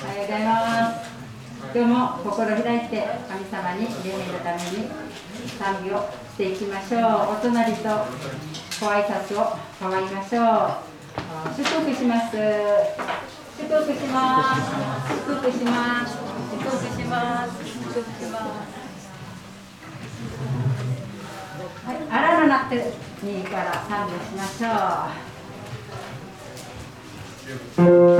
おはようございます。今日も心開いて神様に礼拝のた。めに賛美をしていきましょう。お隣とご挨拶を変わりましょう。祝福します。祝福します。祝福します。祝福します。祝福します。はい、荒野なって右から賛美しましょう。「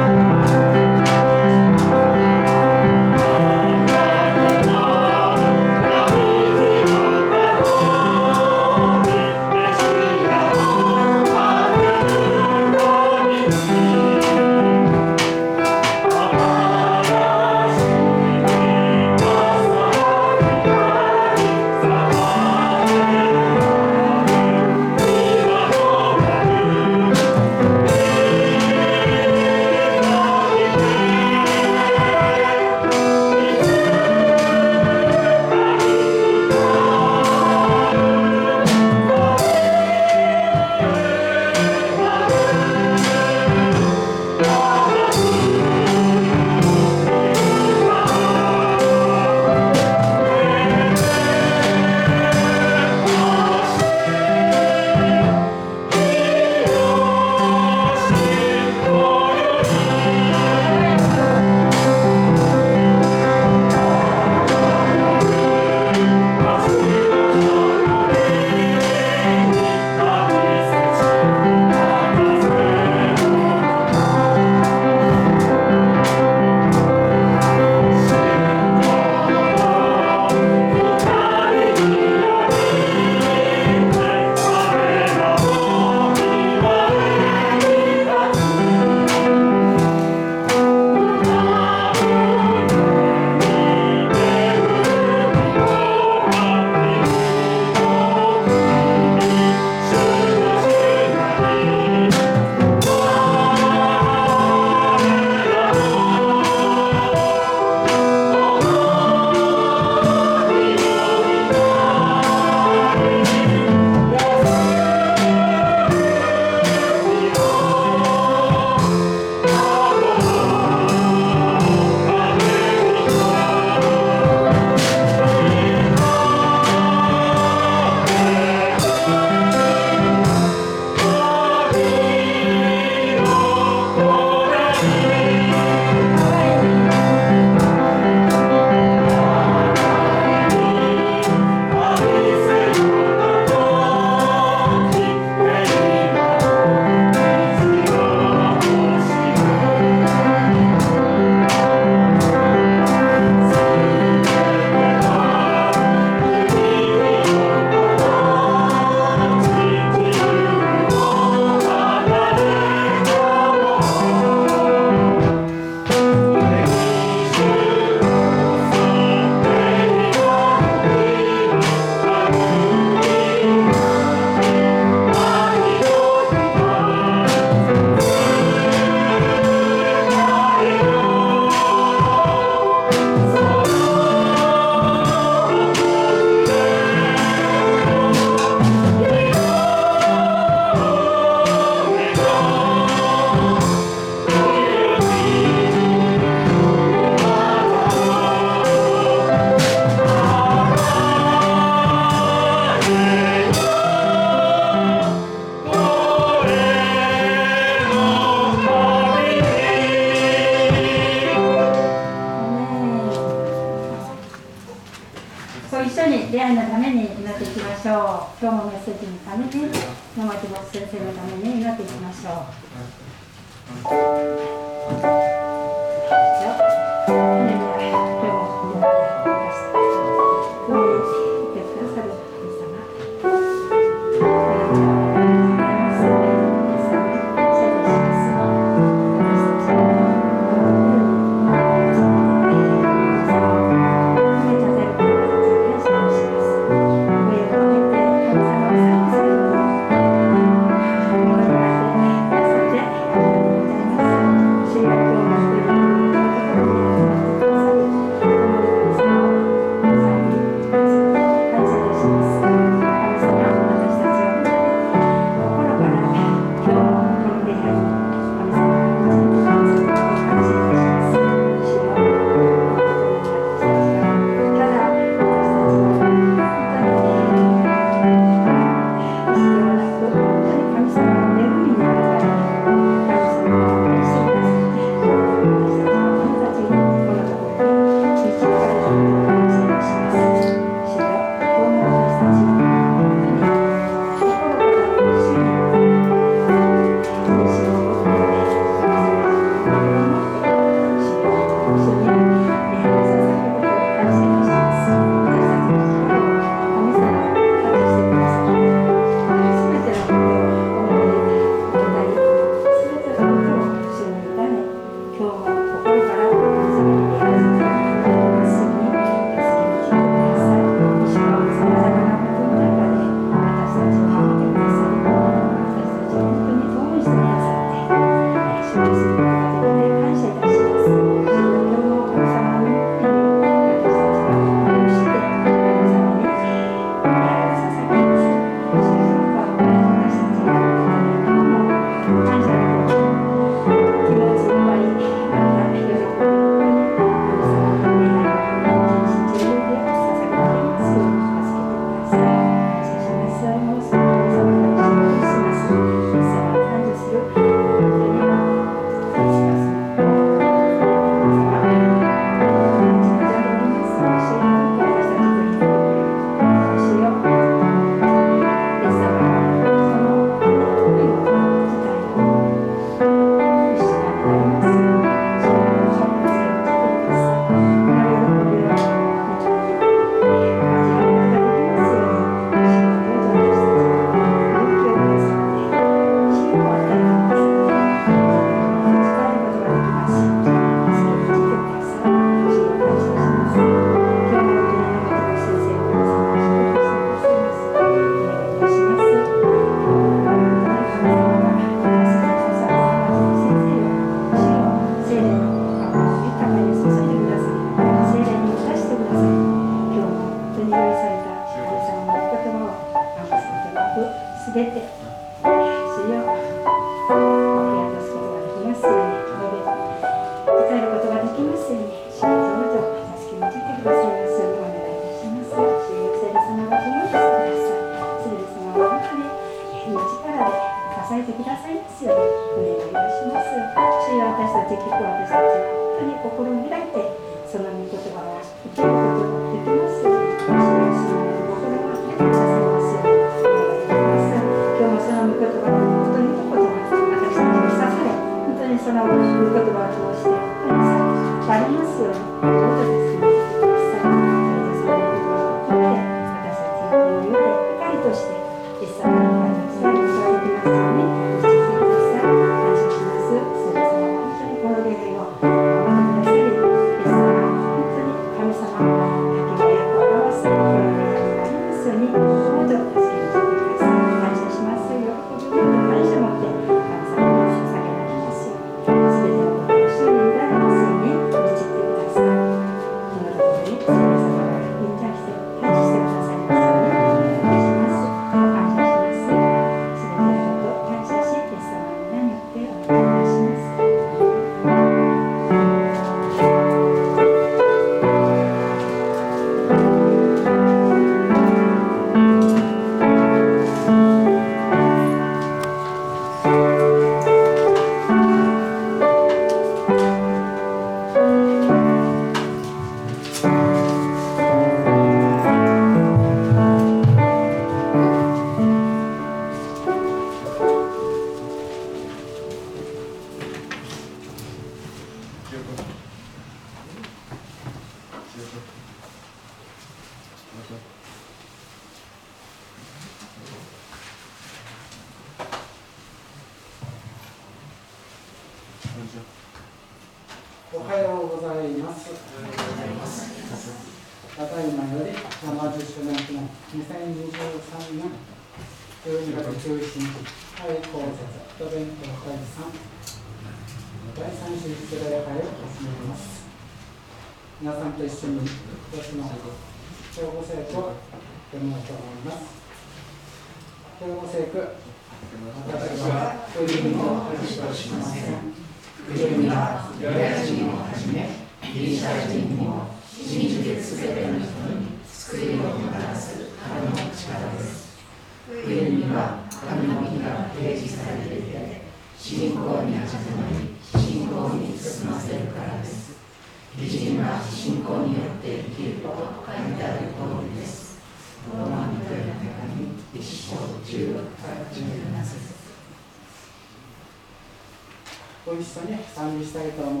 したいと思います。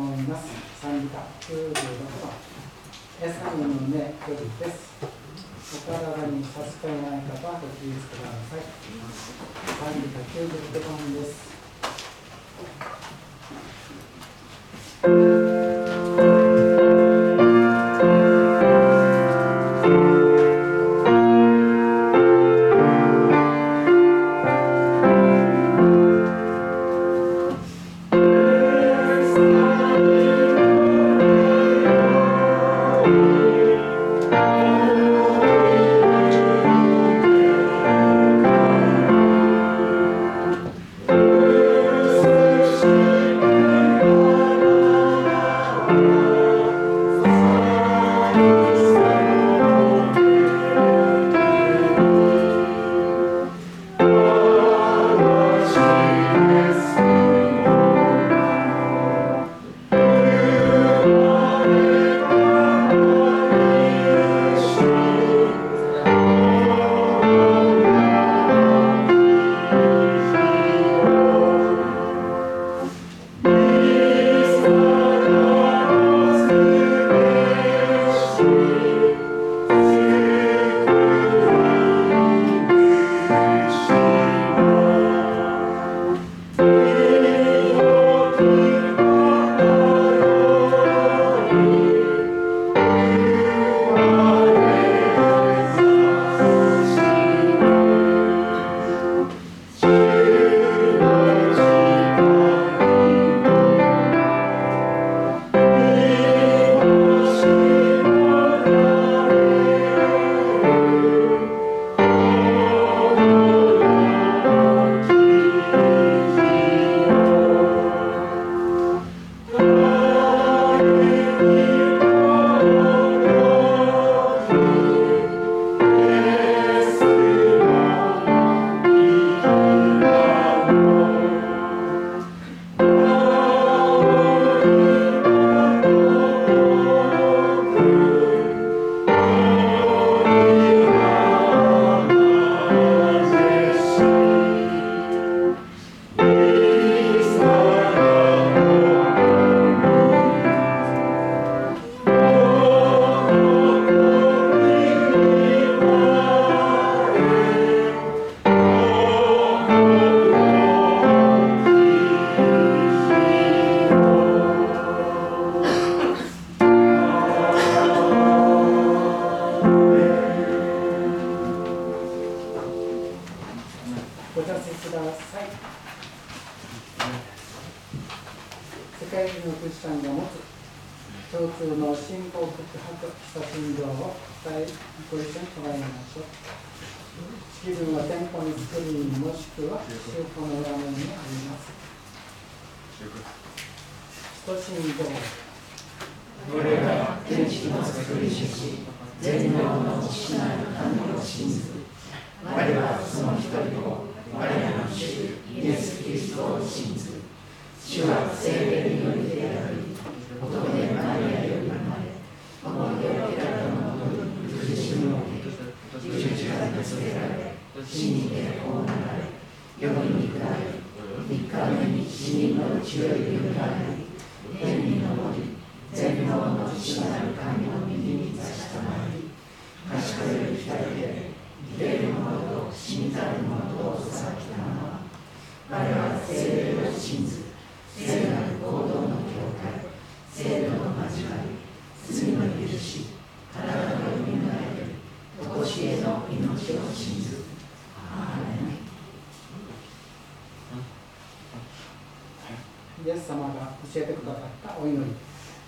教えてくださったお祈り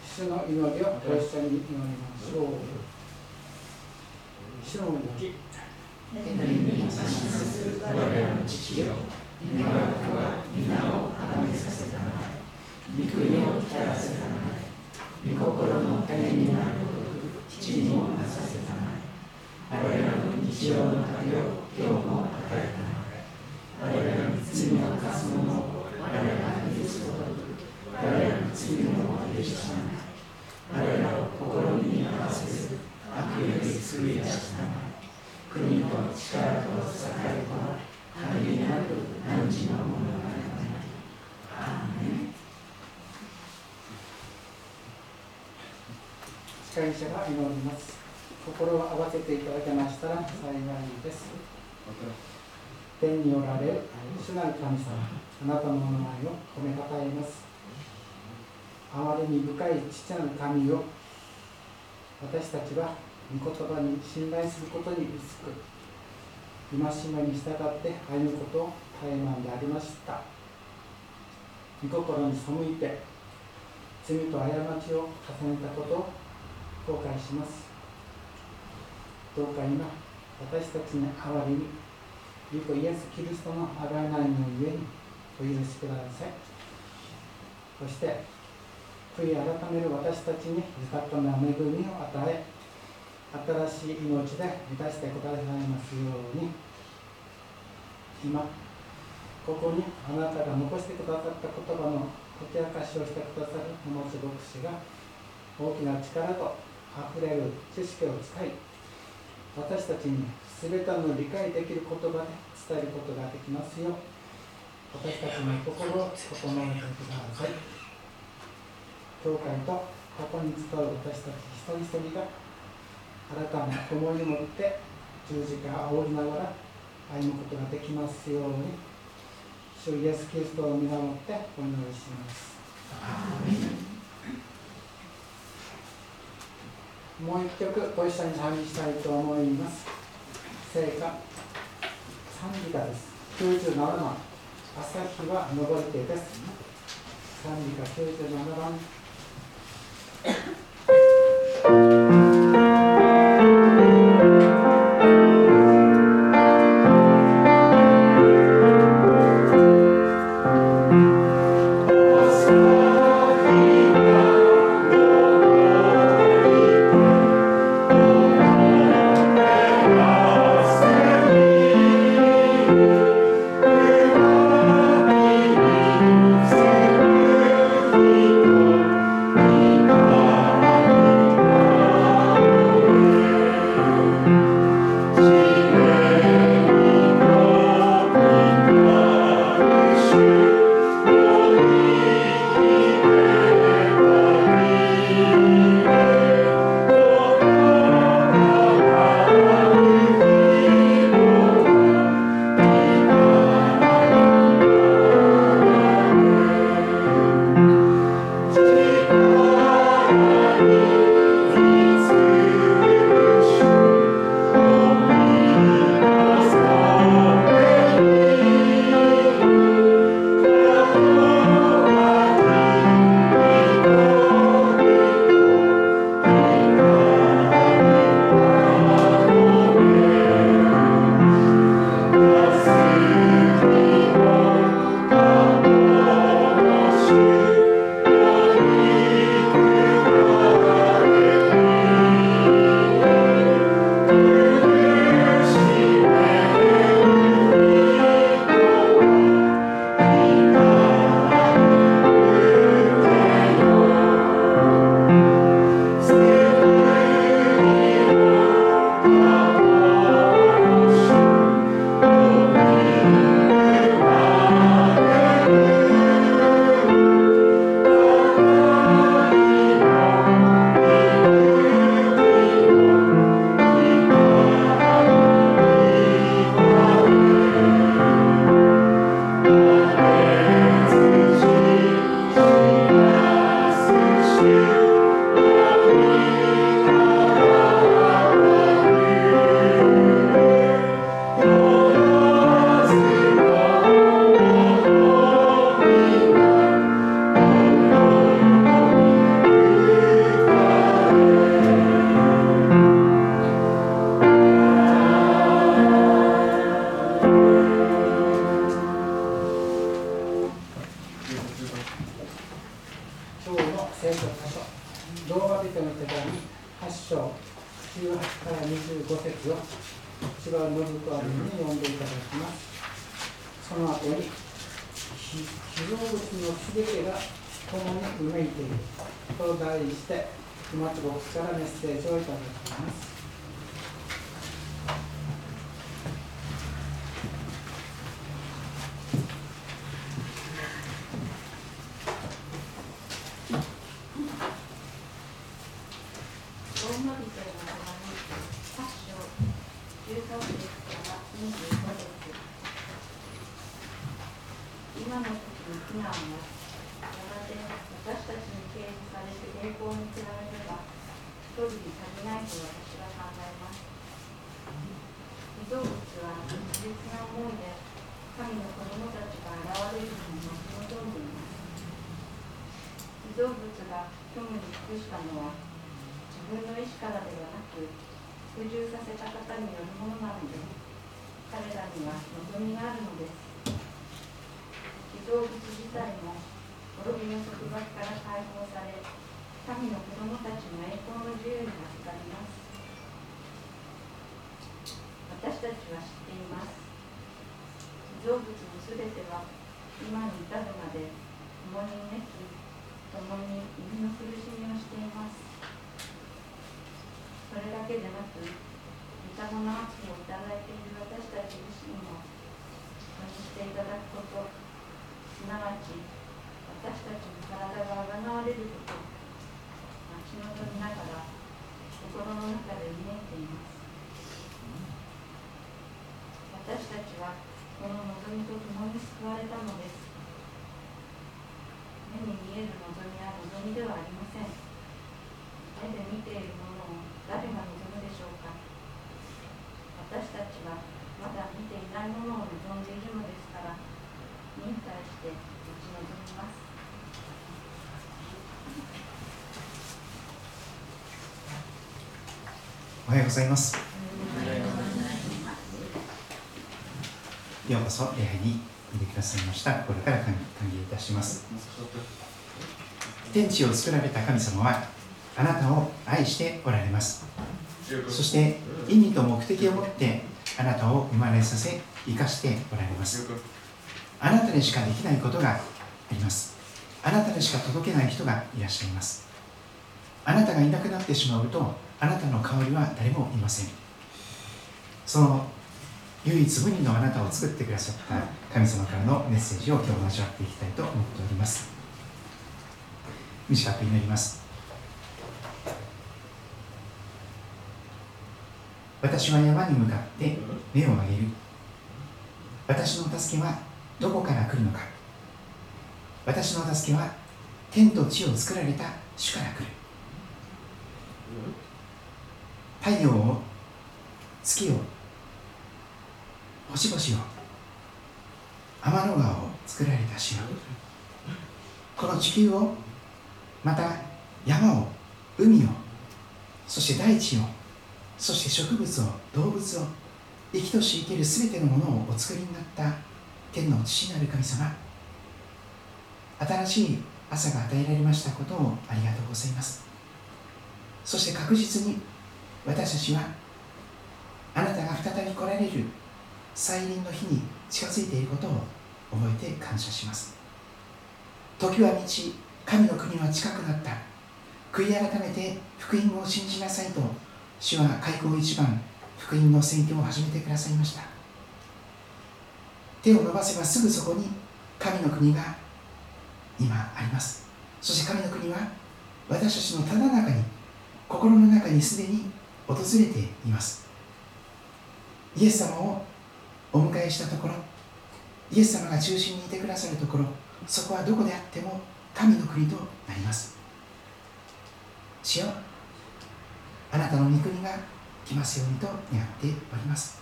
主の祈りをご一緒に祈りましょう。主の祈りに差しす。る我らの父よ願わくは皆をあがめさせたまえ御国を来たらせたまえ御心の種になるごとく父にもなさせたまえ我らの日常の旅を今日も与えたまえ我らの罪を犯す者を我らが許すごとく我らの罪を許したまえ我らを試みに合わせず悪より救い出したまえ国と力と栄えとは限りなく汝のものがアーメン司会者が祈ります心を合わせていただけましたら幸いです。天におられる主なる神様あなたのお名前を褒めたたえます。あまりに深い父なる神を私たちは御言葉に信頼することに薄く戒めに従って歩むことを怠慢でありました。御心に背いて罪と過ちを重ねたことを後悔します。どうか今私たちに代わりに御子イエス・キリストのあがないのゆえにお許しください。そして悔い改める私たちに豊かな恵みを与え新しい命で満たしてくださいますように。今ここにあなたが残してくださった言葉の解き明かしをしてくださるこの牧師が大きな力とあふれる知識を使い私たちに全ての理解できる言葉で伝えることができますよう私たちの心を整えてください。教会とここに伝わる私たち一人一人が新たな思いに持って十字架を煽りながら歩むことができますように主イエス・キリストを見守ってお祈りします。もう一曲ご一緒に賛美したいと思います。聖歌。賛美歌です。97番。朝日は昇りてです。賛美歌97番。はようございます。ようこそ礼拝に来てくださいました。心から歓迎いたします。天地を作られた神様はあなたを愛しておられます。そして意味と目的を持ってあなたを生まれさせ生かしておられます。あなたにしかできないことがあります。あなたにしか届けない人がいらっしゃいます。あなたがいなくなってしまうとあなたの代わりは誰もいません。その唯一無二のあなたを作ってくださった神様からのメッセージを今日も味わっていきたいと思っております。短く祈ります。私は山に向かって目を上げる。私の助けはどこから来るのか。私の助けは天と地を作られた主から来る太陽を月を星々を天の川を作られた城この地球をまた山を海をそして大地をそして植物を動物を生きとし生ける全てのものをお作りになった天の父なる神様。新しい朝が与えられましたことをありがとうございます。そして確実に私たちはあなたが再び来られる再臨の日に近づいていることを覚えて感謝します。時は満ち神の国は近くなった。悔い改めて福音を信じなさいと主は開口一番福音の宣教を始めてくださいました。手を伸ばせばすぐそこに神の国が今あります。そして神の国は私たちのただ中に心の中にすでに訪れています。イエス様をお迎えしたところイエス様が中心にいてくださるところそこはどこであっても神の国となります。主よあなたの御国が来ますようにと願っております。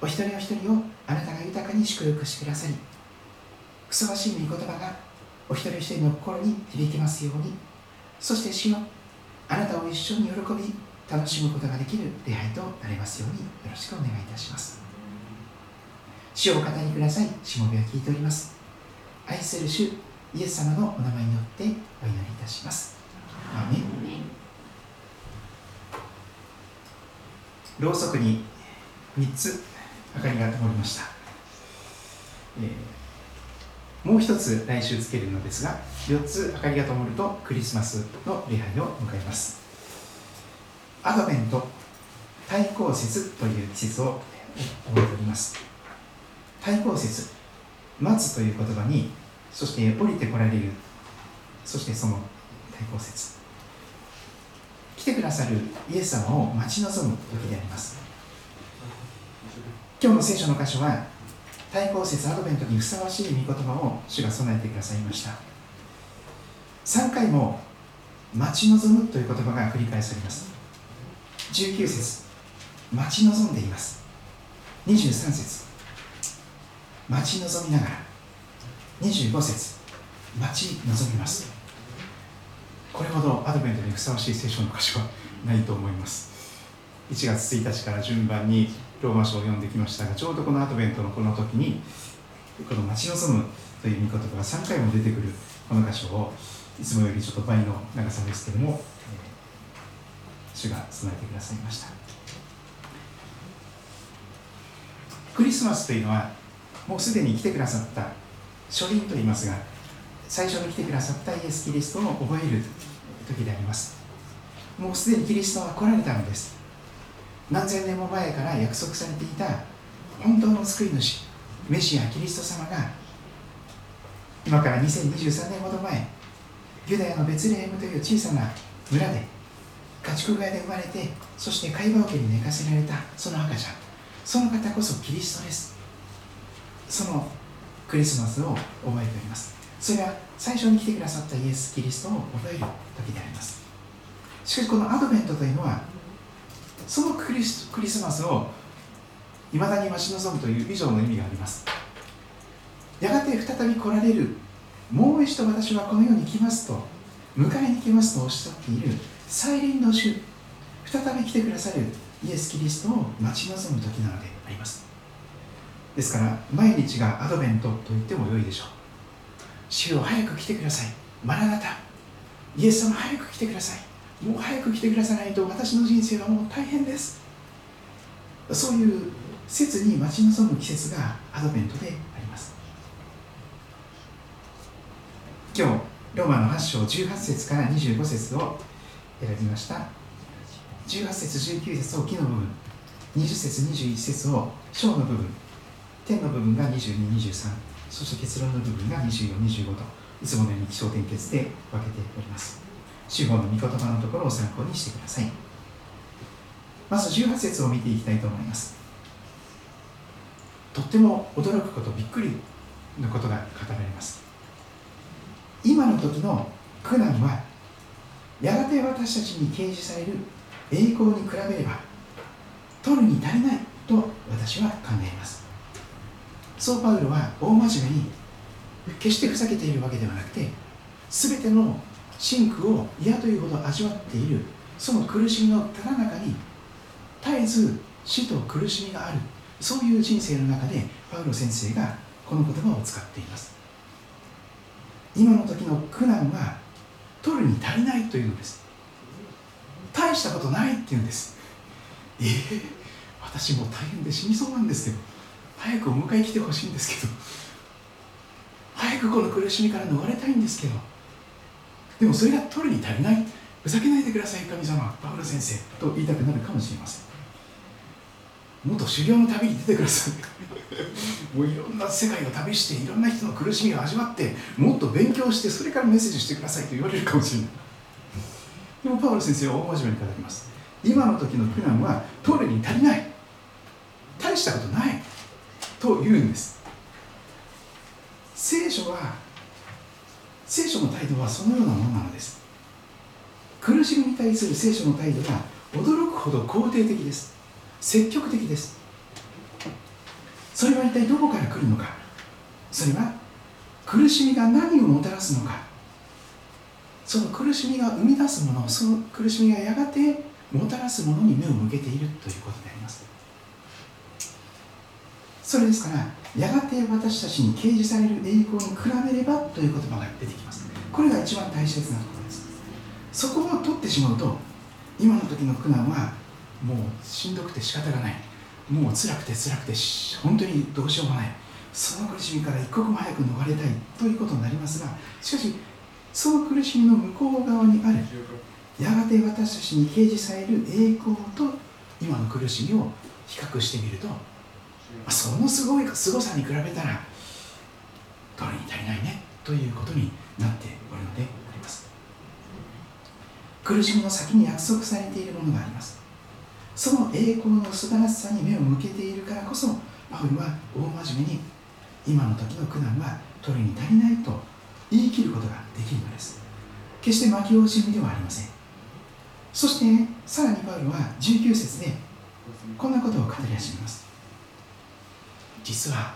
お一人お一人をあなたが豊かに祝福してくださりふさわしい御言葉がお一人お一人の心に響きますように。そして主よあなたを一緒に喜び楽しむことができる礼拝となりますようによろしくお願いいたします。主をお語りください。しもべは聞いております。愛する主イエス様のお名前によってお祈りいたします。アーメン。ろうそくに3つ明かりが灯りました、えーもう一つ来週つけるのですが4つ明かりが灯るとクリスマスの礼拝を迎えます。アドベント対抗節という季節を覚えております。対抗節待つという言葉にそして降りてこられる。そしてその対抗節来てくださるイエス様を待ち望む時であります。今日の聖書の箇所は対抗節アドベントにふさわしい御言葉を主が備えてくださいました。3回も待ち望むという言葉が繰り返されます。19節。待ち望んでいます。23節。待ち望みながら。25節。待ち望みます。これほどアドベントにふさわしい聖書の箇所はないと思います。1月1日から順番にローマ書を読んできましたがちょうどこのアドベントのこの時にこの待ち望むという御言葉が3回も出てくるこの箇所をいつもよりちょっと倍の長さですけども、主が備えてくださいました。クリスマスというのはもうすでに来てくださった初臨と言いますが最初に来てくださったイエス・キリストを覚える時であります。もうすでにキリストは来られたのです。何千年も前から約束されていた本当の救い主メシアキリスト様が今から2023年ほど前ユダヤのベツレヘムという小さな村で家畜小屋で生まれてそして貝羽桶に寝かせられたその赤ちゃん。その方こそキリストです。そのクリスマスを覚えております。それは最初に来てくださったイエス・キリストを覚える時であります。しかしこのアドベントというのはそのクリスクリスマスをいまだに待ち望むという以上の意味があります。やがて再び来られるもう一度私はこの世に来ますと迎えに来ますとおっしゃっている再臨の主再び来てくださるイエス・キリストを待ち望む時なのであります。ですから毎日がアドベントと言っても良いでしょう。主よ早く来てください。マラナタイエス様早く来てください。もう早く来てくださないと私の人生はもう大変です。そういう切に待ち望む季節がアドベントであります。今日ローマの8章18節から25節を選びました。18節19節を木の部分。20節21節を章の部分。点の部分が2223そして結論の部分が2425といつものように気象点結で分けております。司法の御言葉のところを参考にしてください。まず18節を見ていきたいと思います。とっても驚くことびっくりのことが語られます。今の時の苦難はやがて私たちに掲示される栄光に比べれば取るに足りないと私は考えます。そうパウロは大真面目に決してふざけているわけではなくて全ての真苦を嫌というほど味わっているその苦しみのただ中に絶えず死と苦しみがあるそういう人生の中でパウロ先生がこの言葉を使っています。今の時の苦難は取るに足りないというのです。大したことないっていうんです。ええ私も大変で死にそうなんですけど早くお迎え来てほしいんですけど早くこの苦しみから逃れたいんですけどでもそれが取るに足りない。ふざけないでください神様パウロ先生と言いたくなるかもしれません。もっと修行の旅に出てください。もういろんな世界を旅していろんな人の苦しみを味わってもっと勉強してそれからメッセージしてくださいと言われるかもしれない。でもパウロ先生は大真面目に語ります。今の時の苦難は取るに足りない。大したことない。と言うんです。聖書は聖書の態度はそのようなものなのです。苦しみに対する聖書の態度は驚くほど肯定的です。積極的です。それは一体どこから来るのか。それは苦しみが何をもたらすのか。その苦しみが生み出すものその苦しみがやがてもたらすものに目を向けているということであります。それですからやがて私たちに掲示される栄光に比べればという言葉が出てきます。これが一番大切なころです。そこを取ってしまうと今の時の苦難はもうしんどくて仕方がない。もう辛くて辛くて本当にどうしようもない。その苦しみから一刻も早く逃れたいということになりますがしかしその苦しみの向こう側にあるやがて私たちに掲示される栄光と今の苦しみを比較してみるとそのすごいすごさに比べたらどれに足りないねということになっておるのであります。苦しみの先に約束されているものがあります。その栄光の素晴らしさに目を向けているからこそパウルは大真面目に今の時の苦難は取るに足りないと言い切ることができるのです。決して負け惜しみではありません。そしてさらにパウルは19節でこんなことを語り始めます。実は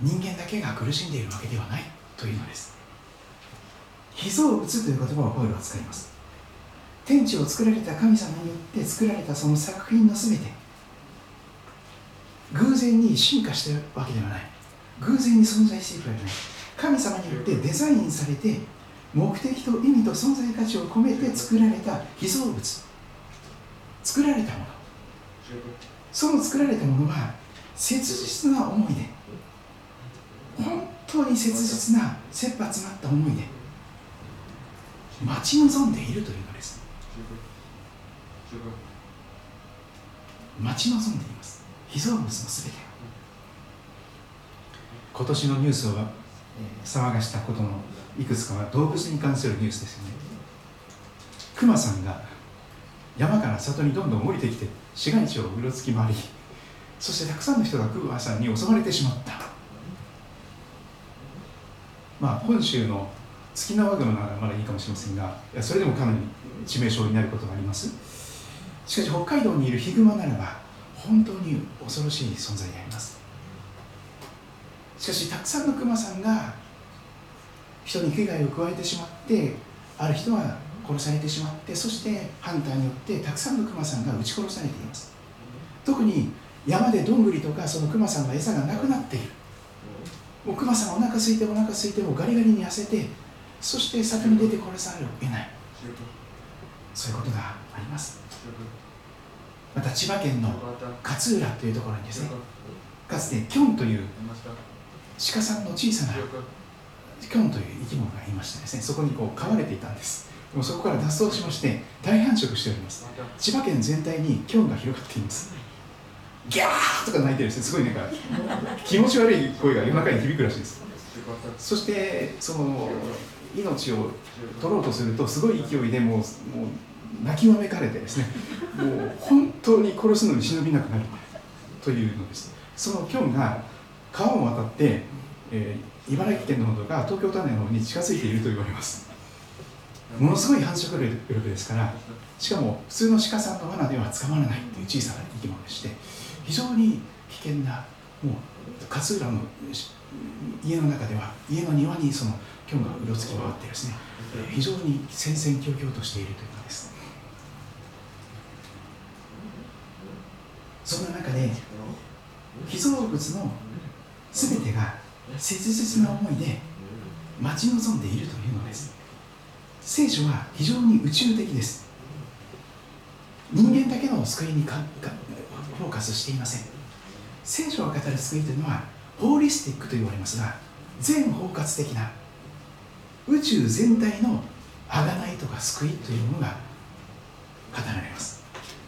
人間だけが苦しんでいるわけではないというのです。被造物という言葉をパウルは使います。天地を作られた神様によって作られたその作品の全て偶然に進化してるわけではない。偶然に存在しているわけではない。神様によってデザインされて目的と意味と存在価値を込めて作られた被造物。作られたもの。その作られたものは切実な思いで本当に切実な切羽詰まった思いで待ち望んでいるという。待ち望んでいます。被造物のすべて今年のニュースを騒がしたことのいくつかは動物に関するニュースですよね。クマさんが山から里にどんどん降りてきて市街地をうろつき回りそしてたくさんの人がクマさんに襲われてしまった。まあ本州のツキノワグマならまだいいかもしれませんがそれでもかなり致命傷になることがありますしかし北海道にいるヒグマならば本当に恐ろしい存在であります。しかしたくさんのクマさんが人に危害を加えてしまってある人は殺されてしまってそしてハンターによってたくさんのクマさんが撃ち殺されています。特に山でどんぐりとかそのクマさんの餌がなくなっている。もうクマさんお腹空いてお腹空いてもガリガリに痩せてそして里に出て殺されるを得ない。そういうことがあります。また千葉県の勝浦というところにですね。かつてキョンという鹿さんの小さなキョンという生き物がいましてですねそこにこう飼われていたんです。でもそこから脱走しまして大繁殖しております。千葉県全体にキョンが広がっています。ギャーとか泣いてるんですねすごいなんか気持ち悪い声が夜中に響くらしいです。そしてその命を取ろうとするとすごい勢いでもうもう泣きわめかれてですねもう本当に殺すのに忍びなくなるというのです。そのキョンが川を渡って、えー、茨城県の方とか東京都内の方に近づいていると言われます。ものすごい繁殖力ですからしかも普通の鹿さんの罠では捕まらないという小さな生き物でして非常に危険なもう勝浦の家の中では家の庭にそのキョンがうろつき回ってですね非常に戦々恐々としているという。のですその中で被造物の全てが切実な思いで待ち望んでいるというのです。聖書は非常に宇宙的です。人間だけの救いにかフォーカスしていません。聖書が語る救いというのはホーリスティックと言われますが全包括的な宇宙全体の贖いとか救いというものが語られます。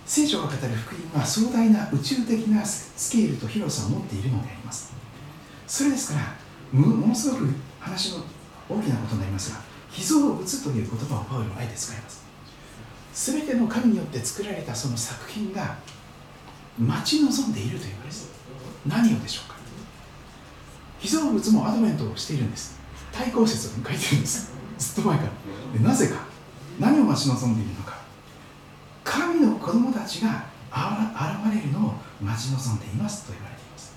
聖書が語る福音は壮大な宇宙的なスケールと広さを持っているのであります。それですからものすごく話の大きなことになりますが被造物という言葉をパウロはあえて使います。全ての神によって作られたその作品が待ち望んでいるというのです。何をでしょうか。被造物もアドベントをしているんです。対抗説を書いているんです。ずっと前から。でなぜか。何を待ち望んでいるのか。神の子供たちが現れるのを待ち望んでいますと言われています。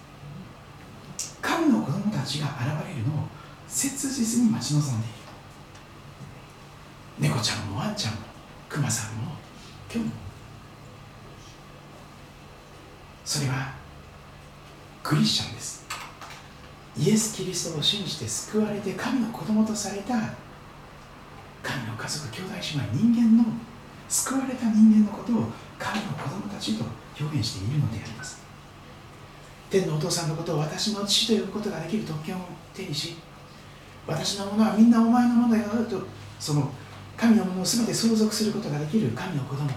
神の子供たちが現れるのを切実に待ち望んでいる。猫ちゃんもワンちゃんもクマさんも今日も。それはクリスチャンです。イエス・キリストを信じて救われて神の子供とされた神の家族兄弟姉妹人間の救われた人間のことを神の子供たちと表現しているのであります。天のお父さんのことを私の父と呼ぶことができる特権を手にし私のものはみんなお前のものだよとその神のものを全て相続することができる神の子供。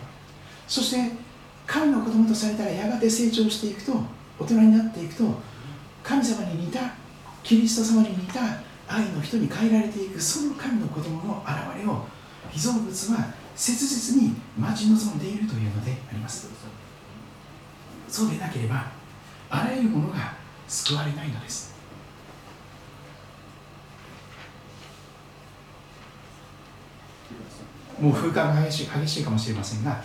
そして神の子供とされたらやがて成長していくと大人になっていくと神様に似たキリスト様に似た愛の人に変えられていくその神の子供の現れを被造物は切実に待ち望んでいるというのであります。そうでなければあらゆるものが救われないのです。もう風化が激しい激しいかもしれませんが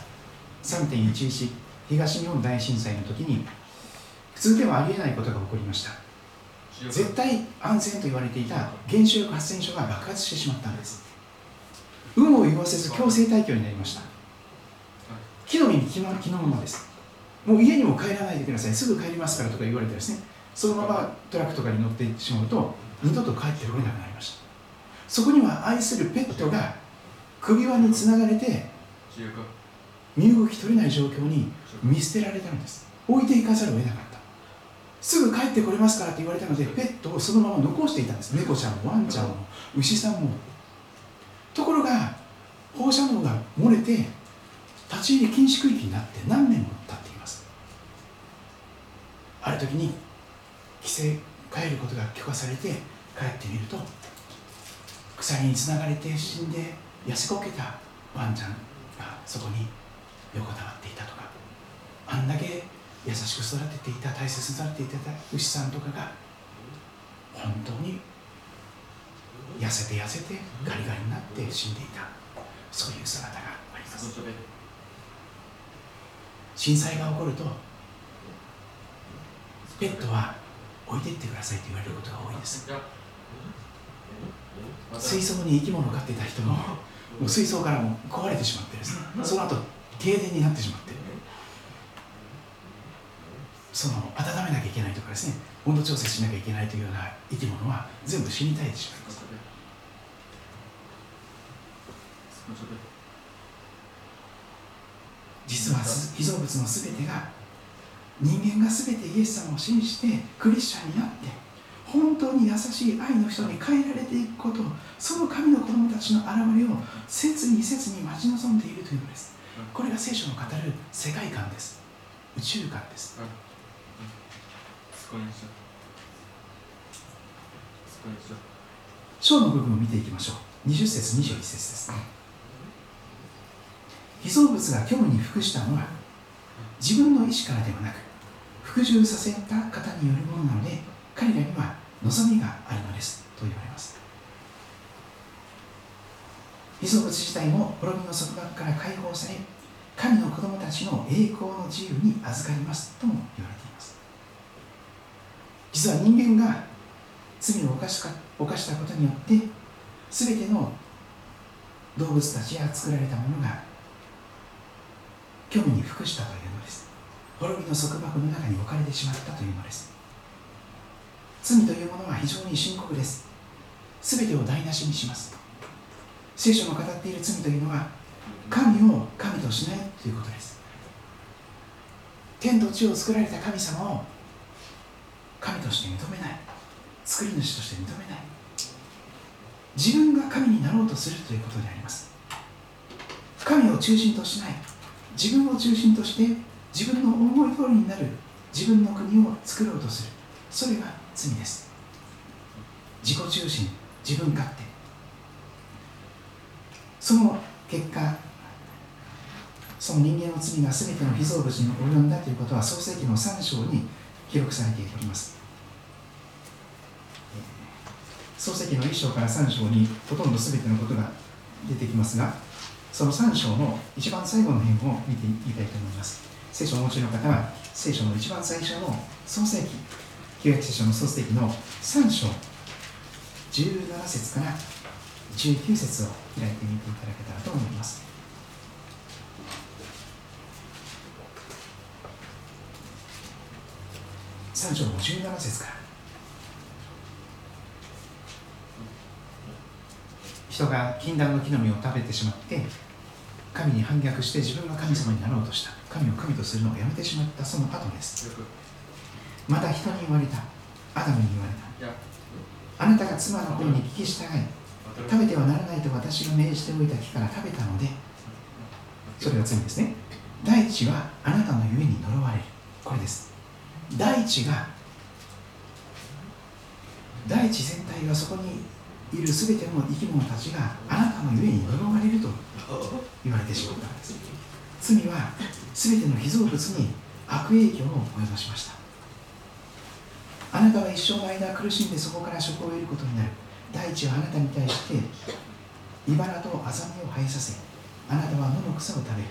3.11東日本大震災の時に普通ではありえないことが起こりました。絶対安全と言われていた原子力発電所が爆発してしまったんです。有無を言わせず強制退去になりました。木の実に気の気のままです。もう家にも帰らないでください。すぐ帰りますからとか言われてですねそのままトラックとかに乗ってしまうと二度と帰ってこれなくなりました。そこには愛するペットが首輪につながれて身動き取れない状況に見捨てられたのです。置いていかざるを得なかった。すぐ帰ってこれますからって言われたのでペットをそのまま残していたんです。猫ちゃんもワンちゃんも牛さんも。ところが放射能が漏れて立ち入り禁止区域になって何年も経っています。ある時に規制帰ることが許可されて帰ってみると鎖につながれて死んで痩せこけたワンちゃんがそこに横たわっていたとかあんだけ優しく育てていた大切に育てていた牛さんとかが本当に痩せて痩せてガリガリになって死んでいた。そういう姿があります。震災が起こるとペットは置いていってくださいと言われることが多いです。水槽に生き物を飼っていた人ももう水槽からも壊れてしまってですね。その後停電になってしまって。その温めなきゃいけないとかですね。温度調節しなきゃいけないというような生き物は全部死に絶えてしまいます実は被造物の全てが人間が全てイエス様を信じてクリスチャンになって本当に優しい愛の人に変えられていくことその神の子供たちの現れを切に切に待ち望んでいるというのですこれが聖書の語る世界観です宇宙観です章の部分を見ていきましょう20節21節です被造物が虚無に服したのは自分の意志からではなく服従させた方によるものなので彼らには望みがあるのですと言われます。被造物自体も滅びの束縛から解放され神の子供たちの栄光の自由に預かりますとも言われています。実は人間が罪を犯した犯したことによって全ての動物たちや作られたものが虚無に服したというのです。滅びの束縛の中に置かれてしまったというのです。罪というものは非常に深刻です。全てを台無しにします。聖書の語っている罪というのは神を神としないということです。天と地を作られた神様を神として認めない。作り主として認めない。自分が神になろうとするということであります。神を中心としない。自分を中心として自分の思い通りになる自分の国を作ろうとする。それが罪です。自己中心自分勝手。その結果その人間の罪が全ての被造物に及んだということは創世記の3章に記録されております。創世記の1章から3章にほとんど全てのことが出てきますがその3章の一番最後の辺を見てみたいと思います。聖書をお持ちの方は聖書の一番最初の創世記旧約聖書の創世記の3章17節から19節を開いてみていただけたらと思います。3章の17節から。人が禁断の木の実を食べてしまって神に反逆して自分が神様になろうとした。神を神とするのをやめてしまったその後です。また人に言われた。アダムに言われた。あなたが妻の声に聞き従い食べてはならないと私が命じておいた木から食べたのでそれが罪ですね。大地はあなたのゆえに呪われる。これです。大地が大地全体がそこにいる全ての生き物たちがあなたのゆえに呪われると言われてしまったんです。罪は全ての被造物に悪影響を及ぼしました。あなたは一生の間苦しんでそこから職を得ることになる。大地はあなたに対して茨とアザミを生えさせあなたは野の草を食べる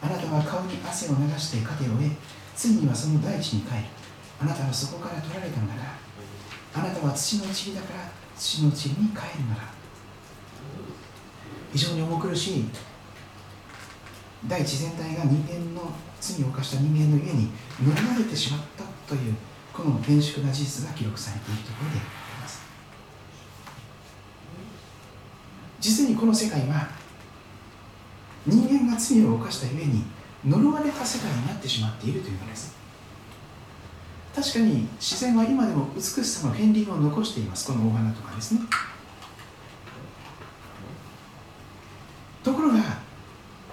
あなたは顔に汗を流して糧を得ついにはその大地に帰る。あなたはそこから取られたのだから。あなたは土の塵だから土の塵に帰るのだ非常に重苦しい大地全体が人間の罪を犯した人間の家に呪われてしまったというこの厳粛な事実が記録されているところであります。実にこの世界は人間が罪を犯したゆえに呪われた世界になってしまっているというのです。確かに自然は今でも美しさの片鱗を残しています。このお花とかですね。ところが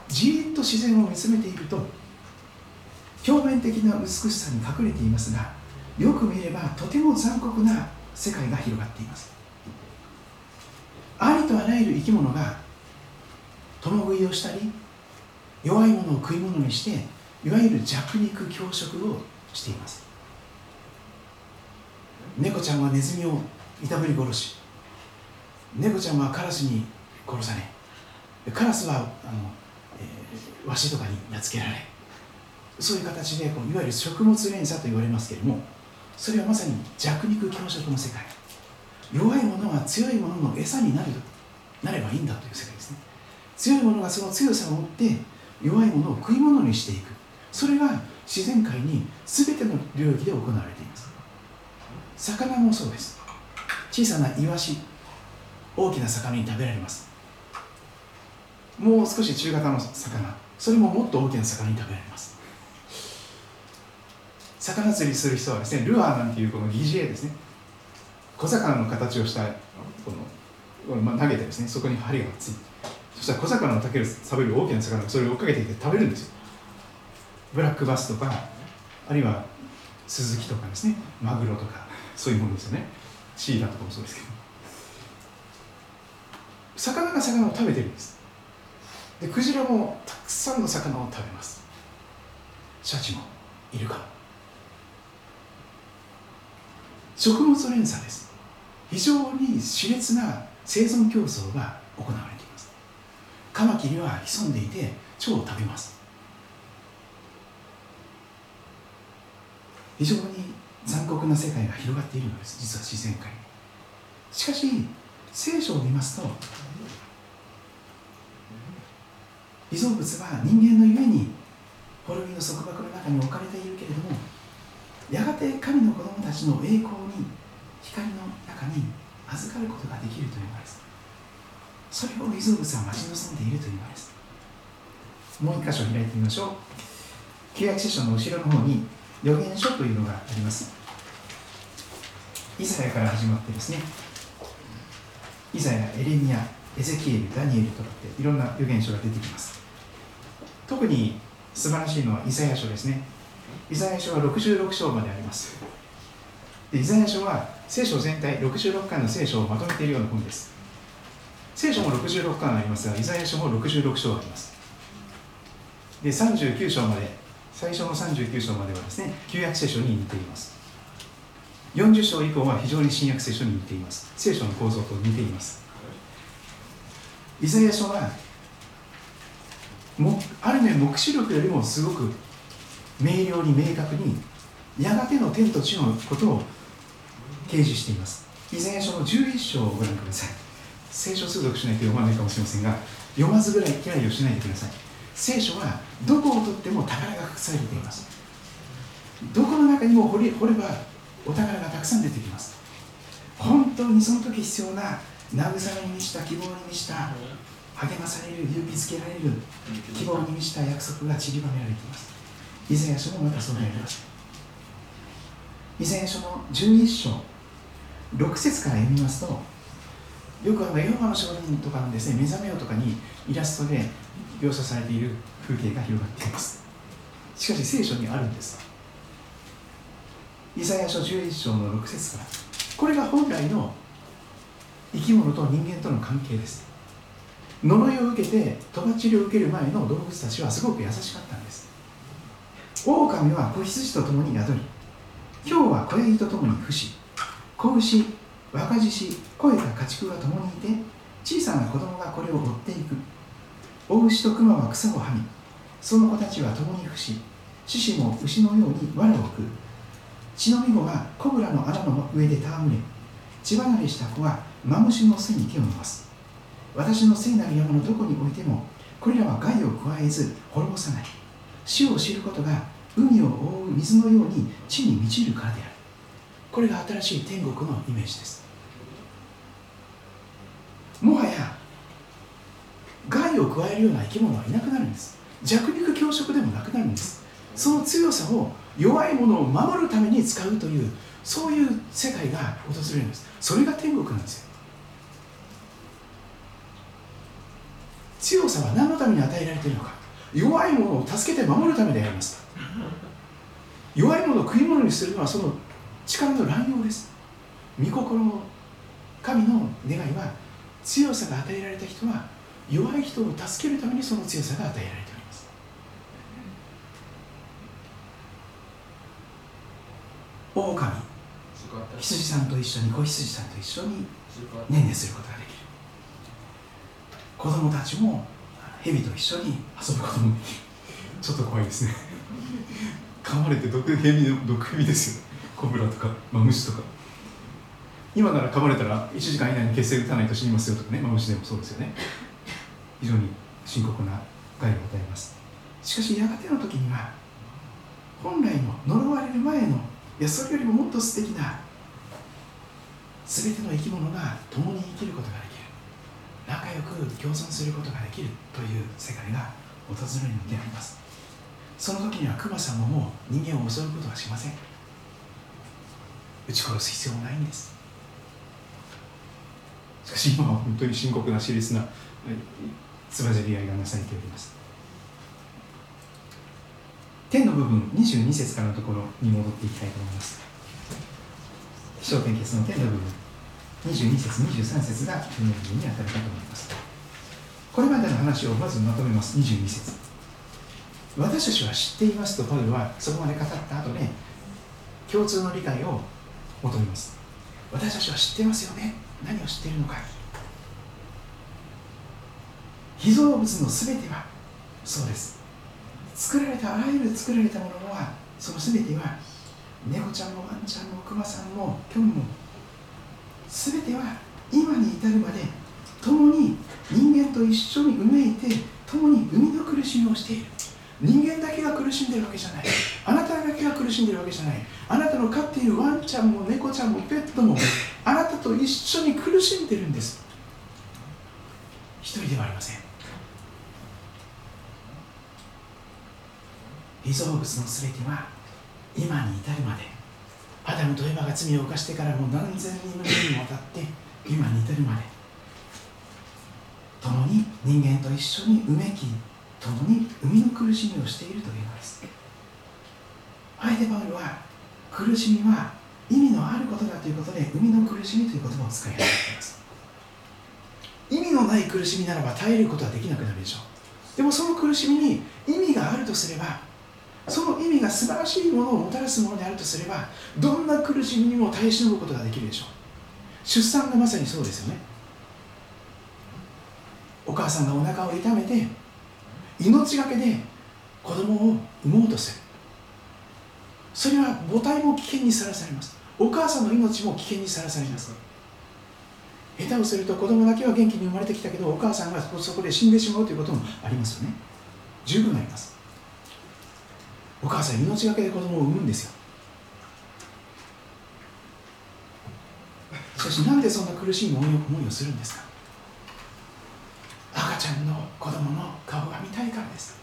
じっと自然を見つめていると表面的な美しさに隠れていますがよく見ればとても残酷な世界が広がっています。ありとあらゆる生き物が共食いをしたり弱いものを食い物にしていわゆる弱肉強食をしています。猫ちゃんはネズミをいたぶり殺し猫ちゃんはカラスに殺されカラスはあの、えー、ワシとかにやっつけられそういう形でこういわゆる食物連鎖と言われますけれどもそれはまさに弱肉強食の世界。弱いものは強いものの餌になるなればいいんだという世界ですね。強いものがその強さを持って弱いものを食い物にしていく。それが自然界に全ての領域で行われています魚もそうです。小さなイワシ大きな魚に食べられます。もう少し中型の魚。それももっと大きな魚に食べられます。魚釣りする人はですねルアーなんていうこの疑似餌ですね。小魚の形をしたこの、まあ、投げてですねそこに針がついて。そしたら小魚を食べる食べる大きな魚がそれを追っかけていて食べるんですよ。ブラックバスとかあるいはスズキとかですね。マグロとか。そういうものですよね。シーラとかもそうですけど。魚が魚を食べてるんです。でクジラもたくさんの魚を食べます。シャチもイルカも食物連鎖です。非常に熾烈な生存競争が行われています。カマキリは潜んでいて蝶を食べます。非常に残酷な世界が広がっているのです実は自然界。しかし聖書を見ますと被造物は人間のゆえに滅びの束縛の中に置かれているけれどもやがて神の子供たちの栄光に光の中に預かることができるというのです。それを被造物は待ち望んでいるというのです。もう一箇所開いてみましょう。旧約聖書の後ろの方に予言書というのがあります。イザヤから始まってですね。イザヤ、エレミア、エゼキエル、ダニエルとかっていろんな予言書が出てきます。特に素晴らしいのはイザヤ書ですね。イザヤ書は66章まであります。でイザヤ書は聖書全体66巻の聖書をまとめているような本です。聖書も66巻ありますがイザヤ書も66章あります。で39章まで最初の39章まではですね旧約聖書に似ています。40章以降は非常に新約聖書に似ています。聖書の構造と似ています。イザヤ書はもある面黙示録よりもすごく明瞭に明確にやがての天と地のことを掲示しています。イザヤ書の11章をご覧ください。聖書通読しないと読まないかもしれませんが読まずぐらい嫌いをしないでください。聖書はどこをとっても宝が隠されています。どこの中にも掘り掘ればお宝がたくさん出てきます。本当にその時必要な慰めに満ちた希望に満ちた励まされる勇気づけられる希望に満ちた約束が散りばめられています。イザヤ書もまたそうであります。イザヤ書の11章6節から読みますとよくあのヨハの証人とかのですね目覚めようとかにイラストで描写されている風景が広がっています。しかし聖書にあるんです。イザヤ書11章の6節から。これが本来の生き物と人間との関係です。呪いを受けてとばちりを受ける前の動物たちはすごく優しかったんです。狼は子羊と共に宿り今日は子ヤギと共に伏し子牛若獅子肥えた家畜が共にいて小さな子供がこれを追っていく。大牛と熊は草をはみその子たちは共に伏し獅子も牛のように藁を食う。血のみ子はコブラの穴の上で戯れ血離れした子はマムシの背に手を伸ばす。私の聖なる山のどこにおいてもこれらは害を加えず滅ぼさない。死を知ることが海を覆う水のように地に満ちるからである。これが新しい天国のイメージです。もはや害を加えるような生き物はいなくなるんです。弱肉強食でもなくなるんです。その強さを弱いものを守るために使うというそういう世界が訪れるんです。それが天国なんですよ。強さは何のために与えられているのか。弱いものを助けて守るためであります。弱いものを食い物にするのはその力の乱用です。御心の神の願いは強さが与えられた人は弱い人を助けるためにその強さが与えられております狼羊さんと一緒に子羊さんと一緒にねんねすることができる。子供たちも蛇と一緒に遊ぶこともできる。ちょっと怖いですね。噛まれて毒蛇の毒蛇ですよ。コブラとかマムシとか。今なら噛まれたら1時間以内に血清打たないと死にますよとかね。マムシでもそうですよね。非常に深刻な害を与えます。しかしやがての時には本来の呪われる前のいやそれよりももっと素敵な全ての生き物が共に生きることができる。仲良く共存することができるという世界が訪れるのであります。その時にはクマさんももう人間を襲うことはしません。撃ち殺す必要もないんです。しかし今は本当に深刻な熾烈なつばぜり合いがなされております。天の部分22節からのところに戻っていきたいと思います。気象点結の天の部分22節23節が天の部分に当たるかと思います。これまでの話をまずまとめます。22節。私たちは知っていますとパウルはそこまで語った後ね共通の理解を求めます。私たちは知っていますよね。何を知っているのか。被造物の全てはそうです。作られたあらゆる作られたものはその全ては猫ちゃんもワンちゃんもクマさんもキョンも全ては今に至るまで共に人間と一緒にうめいて共に生みの苦しみをしている。人間だけが苦しんでるわけじゃない。あなただけが苦しんでるわけじゃないあなたの飼っているワンちゃんも猫ちゃんもペットもあなたと一緒に苦しんでるんです。一人ではありません。被造物の全ては今に至るまで。アダムとエバが罪を犯してからもう何千人の年にわたって今に至るまで。共に人間と一緒にうめき共に生みの苦しみをしているというのです。アイデバウルは苦しみは意味のあることだということで生みの苦しみという言葉を使い始めています。意味のない苦しみならば耐えることはできなくなるでしょう。でもその苦しみに意味があるとすればその意味が素晴らしいものをもたらすものであるとすればどんな苦しみにも耐え忍ぶことができるでしょう。出産がまさにそうですよね。お母さんがお腹を痛めて命がけで子供を産もうとする。それは母体も危険にさらされます。お母さんの命も危険にさらされます。下手をすると子供だけは元気に生まれてきたけどお母さんがそこで死んでしまうということもありますよね。十分あります。お母さん命がけで子供を産むんですよ。しかしなんでそんな苦しい思いをするんですか？赤ちゃんの子供の顔が見たいからです。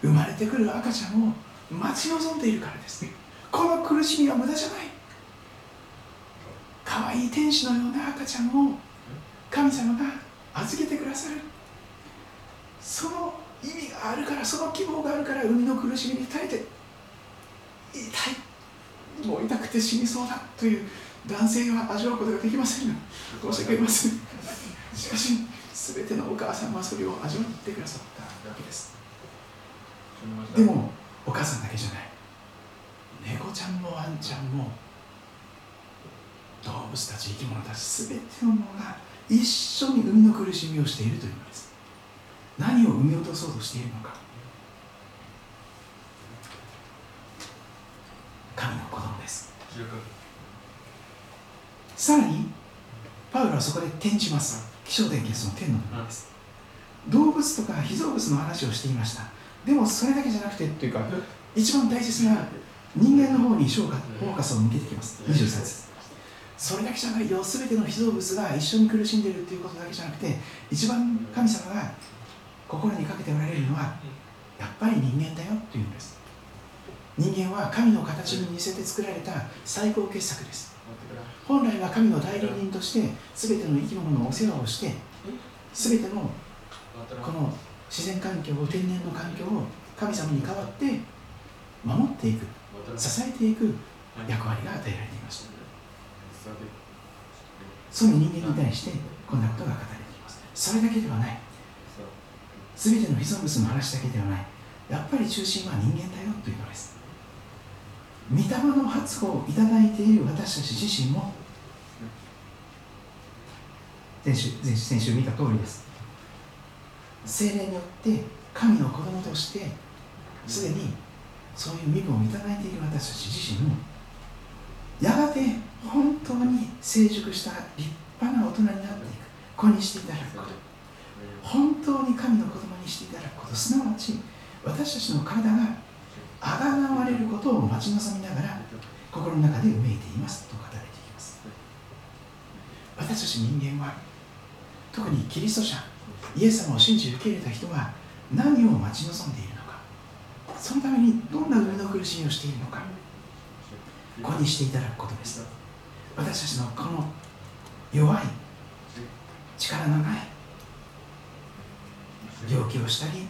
生まれてくる赤ちゃんを待ち望んでいるからです。この苦しみは無駄じゃない。可愛い天使のような赤ちゃんを神様が預けてくださる。その意味があるからその希望があるから海の苦しみに耐えて痛い。もう痛くて死にそうだという男性は味わうことができませんが申し訳ありません。しかし全てのお母さんはそれを味わってくださったわけです。でもお母さんだけじゃない。猫ちゃんもワンちゃんも動物たち生き物たち全てのものが一緒に海の苦しみをしているというのです。何を生み落とそうとしているのか。神の子供です。さらにパウロはそこで転じます気象点結の天の部分です。動物とか被造物の話をしていました。でもそれだけじゃなくてというか一番大切な人間の方にフォーカスを向けてきます。23節。それだけじゃない。よ全ての被造物が一緒に苦しんでいるということだけじゃなくて一番神様が心にかけておられるのはやっぱり人間だよというんです。人間は神の形に似せて作られた最高傑作です。本来は神の代理人として全ての生き物のお世話をして全てのこの自然環境天然の環境を神様に代わって守っていく支えていく役割が与えられていましたその人間に対してこんなことが語られています。それだけではない全ての被造物の話だけではない。やっぱり中心は人間だよというのです。御霊の発語をいただいている私たち自身も先週先週見た通りです。精霊によって神の子供としてすでにそういう身分をいただいている私たち自身もやがて本当に成熟した立派な大人になっていく。子にしていただくこと。本当に神の子供にしていただくことすなわち私たちの体があがなわれることを待ち望みながら心の中でうめいていますと語られていきます。私たち人間は特にキリスト者イエス様を信じ受け入れた人は何を待ち望んでいるのかそのためにどんな上の苦しみをしているのか子にしていただくことです。私たちのこの弱い力のない病気をしたり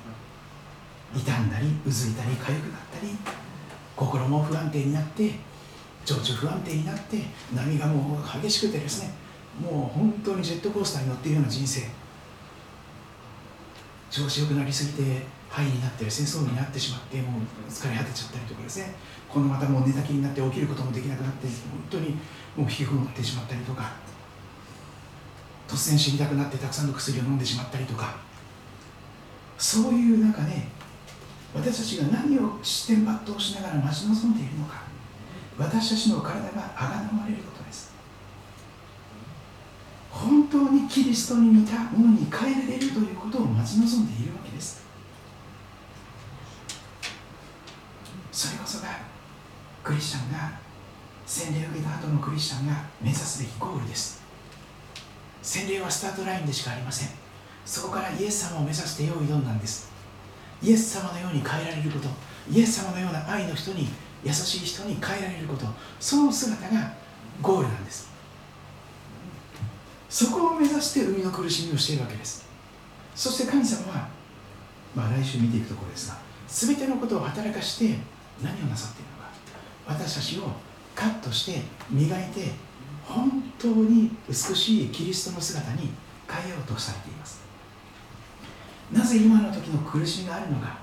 傷んだりうずいたり痒くなったり心も不安定になって情緒不安定になって波がもう激しくてですねもう本当にジェットコースターに乗っているような人生。調子よくなりすぎて肺になってる戦争になってしまってもう疲れ果てちゃったりとかですねこのまたもう寝たきりになって起きることもできなくなって本当にもう皮膚を持ってしまったりとか突然死にたくなってたくさんの薬を飲んでしまったりとかそういう中で私たちが何を視点抜刀しながら待ち望んでいるのか私たちの体があがなわれることです。本当にキリストに似たものに変えられるということを待ち望んでいるわけです。それこそがクリスチャンが洗礼を受けた後のクリスチャンが目指すべきゴールです。洗礼はスタートラインでしかありません。そこからイエス様を目指して世を挑んだんです。イエス様のように変えられることイエス様のような愛の人に優しい人に変えられることその姿がゴールなんです。そこを目指して生みの苦しみをしているわけです。そして神様は、まあ、来週見ていくところですが全てのことを働かして何をなさっているのか。私たちをカットして磨いて本当に美しいキリストの姿に変えようとされています。なぜ今の時の苦しみがあるのか？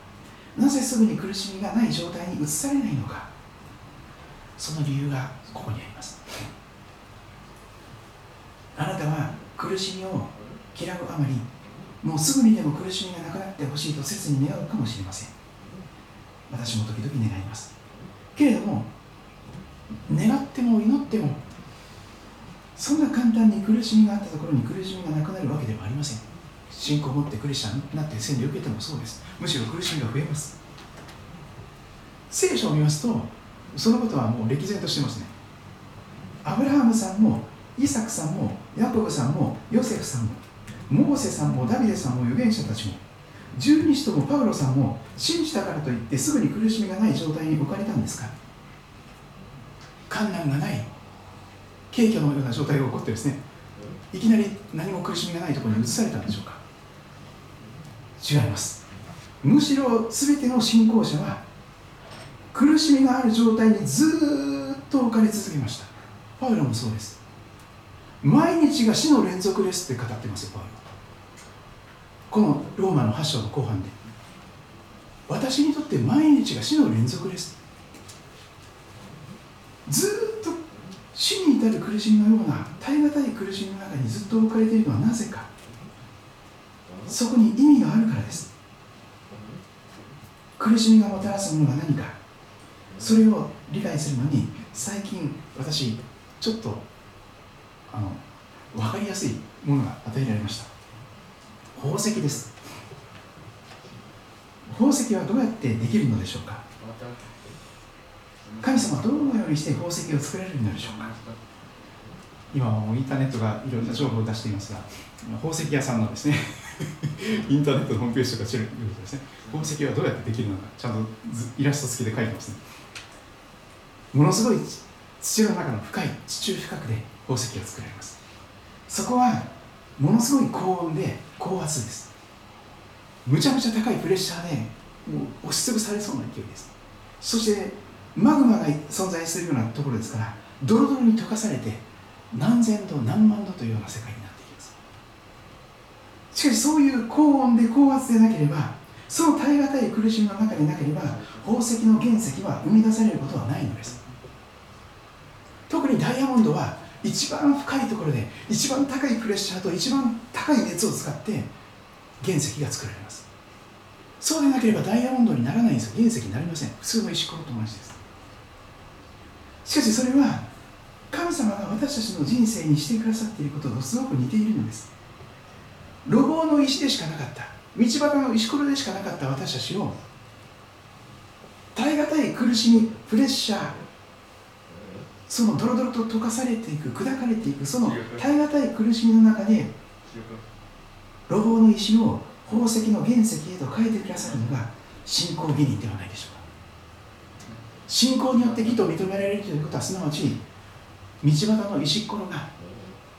なぜすぐに苦しみがない状態に移されないのか？その理由がここにあります。あなたは苦しみを嫌うあまりもうすぐにでも苦しみがなくなってほしいと切に願うかもしれません。私も時々願います。けれども願っても祈ってもそんな簡単に苦しみがあったところに苦しみがなくなるわけではありません。信仰を持ってクリスチャンになって洗礼を受けてもそうです。むしろ苦しみが増えます。聖書を見ますとそのことはもう歴然としてますね。アブラハムさんもイサクさんもヤコブさんもヨセフさんもモーセさんもダビデさんも預言者たちも十二使徒もパウロさんも信じたからといってすぐに苦しみがない状態に置かれたんですか。困難がない軽挙のような状態が起こってですねいきなり何も苦しみがないところに移されたんでしょうか。違います。むしろ全ての信仰者は苦しみがある状態にずっと置かれ続けました。パウロもそうです。毎日が死の連続ですって語ってますよパウロ。このローマの8章の後半で。私にとって毎日が死の連続です。ずっと死に至る苦しみのような耐え難い苦しみの中にずっと置かれているのはなぜか。そこに意味があるからです。苦しみがもたらすものが何か。それを理解するのに最近私ちょっとあの分かりやすいものが与えられました。宝石です。宝石はどうやってできるのでしょうか。神様はどのようにして宝石を作られるのでしょうか。今はもうインターネットがいろんな情報を出していますが宝石屋さんのですねインターネットのホームページとか知るとですね。宝石はどうやってできるのかちゃんとイラスト付きで書いてますね。ものすごい土の中の深い地中深くで宝石が作られます。そこはものすごい高温で高圧です。むちゃむちゃ高いプレッシャーでもう押しつぶされそうな勢いです。そしてマグマが存在するようなところですからドロドロに溶かされて何千度何万度というような世界にしかしそういう高温で高圧でなければその耐え難い苦しみの中でなければ宝石の原石は生み出されることはないのです。特にダイヤモンドは一番深いところで一番高いプレッシャーと一番高い熱を使って原石が作られます。そうでなければダイヤモンドにならないんです。よ原石になりません。普通の石ころと同じです。しかしそれは神様が私たちの人生にしてくださっていることとすごく似ているのです。路傍の石でしかなかった。道端の石ころでしかなかった。私たちを耐え難い苦しみプレッシャー。そのドロドロと溶かされていく砕かれていくその耐え難い苦しみの中で路傍の石を宝石の原石へと変えてくださるのが信仰義人ではないでしょうか。信仰によって義と認められるということはすなわち道端の石ころが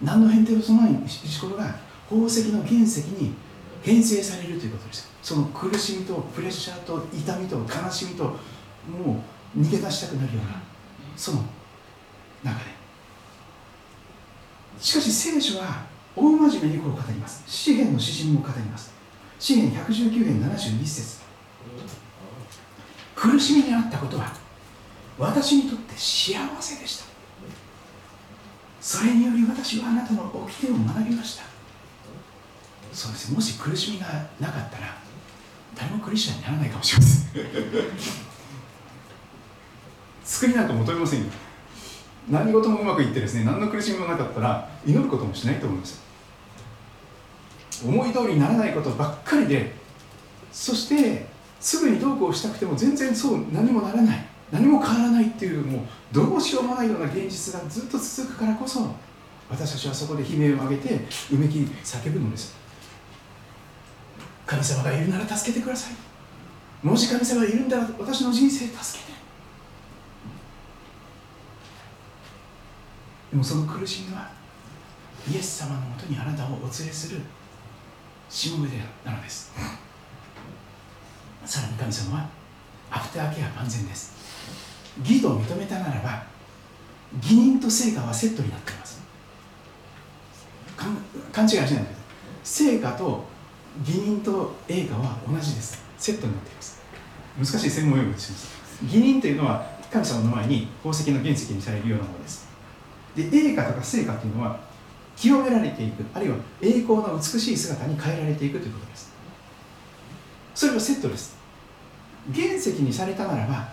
何の変哲もない石ころが宝石の原石に編成されるということですその苦しみとプレッシャーと痛みと悲しみともう逃げ出したくなるようなその中でしかし聖書は大真面目にこう語ります。詩篇の詩人も語ります。詩篇119編71節。苦しみにあったことは私にとって幸せでした。それにより私はあなたの掟を学びました。そうです。もし苦しみがなかったら誰もクリスチャンにならないかもしれません。救いなんか求めませんよ。何事もうまくいってですね何の苦しみもなかったら祈ることもしないと思います。思い通りにならないことばっかりでそしてすぐにどうこうしたくても全然そう何もならない。何も変わらないっていうもうどうしようもないような現実がずっと続くからこそ私たちはそこで悲鳴を上げてうめき叫ぶのです。神様がいるなら助けてください。もし神様がいるんだら私の人生助けて。でもその苦しみはイエス様のもとにあなたをお連れするしもべでなのです。さらに神様はアフターケア万全です。義と認めたならば義人と成果はセットになっています。勘違いしないでください。成果と義人と栄華は同じです。セットになっています。難しい専門用語です義人というのは神様の前に宝石の原石にされるようなものです。で栄華とか成果というのは清められていくあるいは栄光の美しい姿に変えられていくということです。それはセットです。原石にされたならば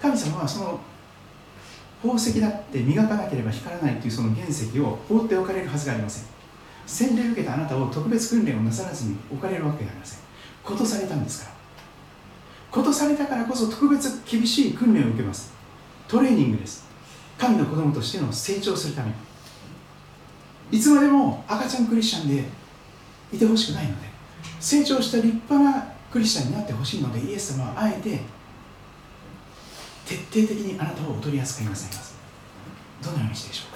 神様はその宝石だって磨かなければ光らないというその原石を放っておかれるはずがありません。洗礼を受けたあなたを特別訓練をなさらずに置かれるわけがありません。ことされたんですから。ことされたからこそ特別厳しい訓練を受けます。トレーニングです。神の子供としての成長するために。いつまでも赤ちゃんクリスチャンでいてほしくないので成長した立派なクリスチャンになってほしいのでイエス様はあえて徹底的にあなたをお取り扱いなさいます。どのようにしてでしょう？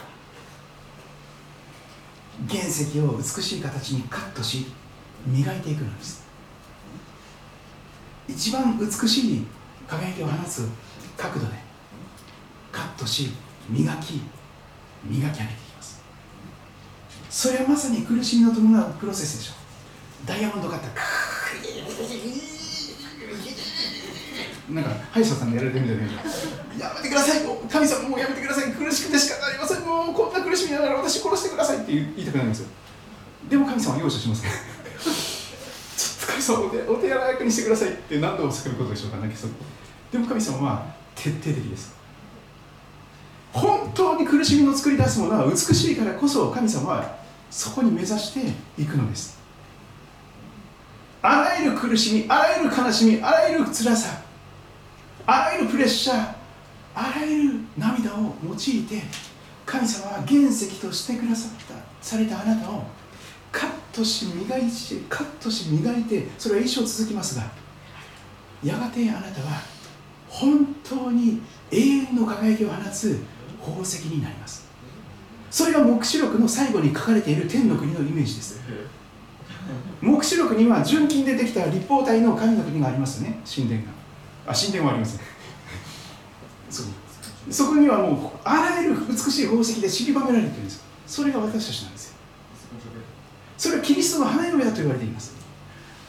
原石を美しい形にカットし磨いていくのです。一番美しい輝きを放つ角度でカットし磨き磨き上げていきます。それはまさに苦しみの伴うプロセスでしょう。ダイヤモンドカッターなんか歯医者さんでやられてるみたいなやめてくださいもう神様。もうやめてください。苦しくてしかなりませんもうこんな苦しみながら私殺してくださいって言いたくなるんですよ。でも神様は容赦しますね。ちょっと神様お手お手柔らかにしてくださいって何度も叫ぶことでしょうかねでも神様は徹底的です。本当に苦しみの作り出すものは美しいからこそ神様はそこに目指していくのです。あらゆる苦しみあらゆる悲しみあらゆる辛さあらゆるプレッシャーあらゆる涙を用いて神様は原石としてくださったされたあなたをカットし磨いてカットし磨いてそれは一生続きますがやがてあなたは本当に永遠の輝きを放つ宝石になります。それが黙示録の最後に書かれている天の国のイメージです。黙示録には純金でできた立方体の神の国がありますね。神殿が。あ神殿はあります。ねそそこにはもうあらゆる美しい宝石で散りばめられているんです。それが私たちなんですよ。それはキリストの花嫁だと言われています。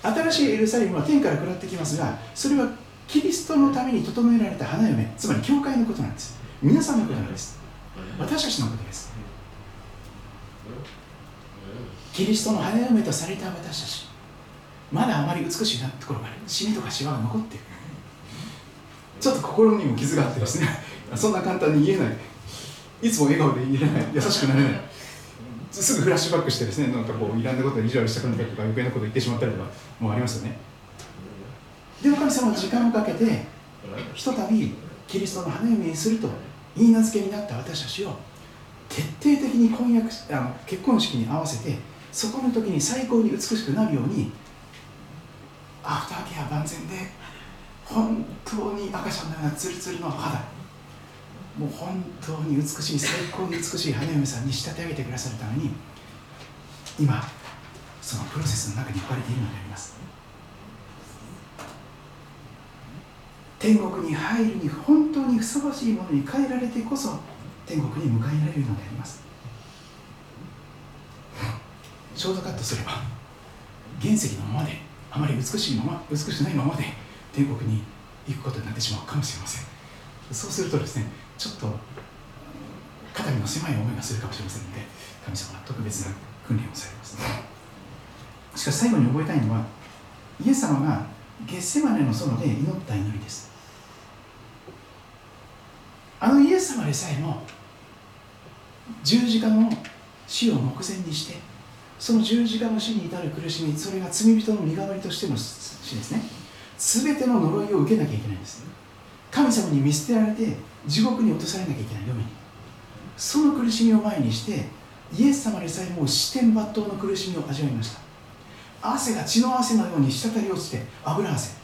新しいエルサレムは天から下ってきますがそれはキリストのために整えられた花嫁つまり教会のことなんです。皆さんのことなんです。私たちのことです。キリストの花嫁とされた私たち。まだあまり美しいなところがある。シミとかシワが残っているちょっと心にも傷があってですね。そんな簡単に言えない。いつも笑顔で言えない。優しくなれない。すぐフラッシュバックしてですねなんかこういらんなことで意地悪したくなったとか余計なこと言ってしまったりとかもうありますよね。でも神様は時間をかけてひとたびキリストの花嫁にすると言い名付けになった私たちを徹底的に婚約あの結婚式に合わせてそこの時に最高に美しくなるようにアフターケア万全で本当に赤ちゃんのようなツルツルの肌。もう本当に美しい最高に美しい花嫁さんに仕立て上げてくださるために今そのプロセスの中に置かれているのであります。天国に入るに本当にふさわしいものに変えられてこそ天国に迎えられるのであります。ショートカットすれば原石のままであまり美しいまま美しくないままで天国に行くことになってしまうかもしれません。そうするとですねちょっと肩身の狭い思いがするかもしれませんので神様は特別な訓練をされますね。しかし最後に覚えたいのはイエス様がゲッセマネの園で祈った祈りです。あのイエス様でさえも十字架の死を目前にしてその十字架の死に至る苦しみそれが罪人の身代わりとしての死ですね。全ての呪いを受けなきゃいけないんです神様に見捨てられて地獄に落とされなきゃいけない嫁にその苦しみを前にしてイエス様でさえも死天抜刀の苦しみを味わいました。汗が血の汗のように滴り落ちて油汗。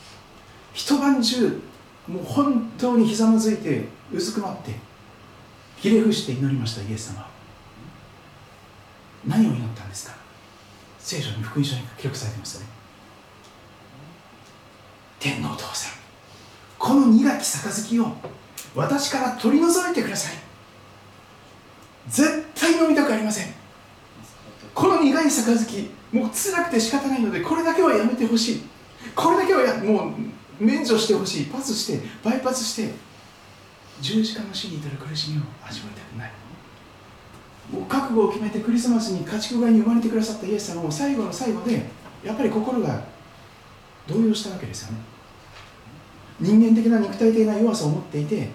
一晩中もう本当にひざまずいてうずくまってひれ伏して祈りましたイエス様何を祈ったんですか？聖書に福音書に記録されてますよね。天のお父さん。この苦き杯を私から取り除いてください。絶対飲みたくありません。この苦い杯もう辛くて仕方ないのでこれだけはやめてほしい。これだけはやもう免除してほしい。パスしてバイパスして十字架の死に至る苦しみを味わいたくない。もう覚悟を決めてクリスマスに家畜外に生まれてくださったイエス様も最後の最後でやっぱり心が動揺したわけですよね。人間的な肉体的な弱さを持っていて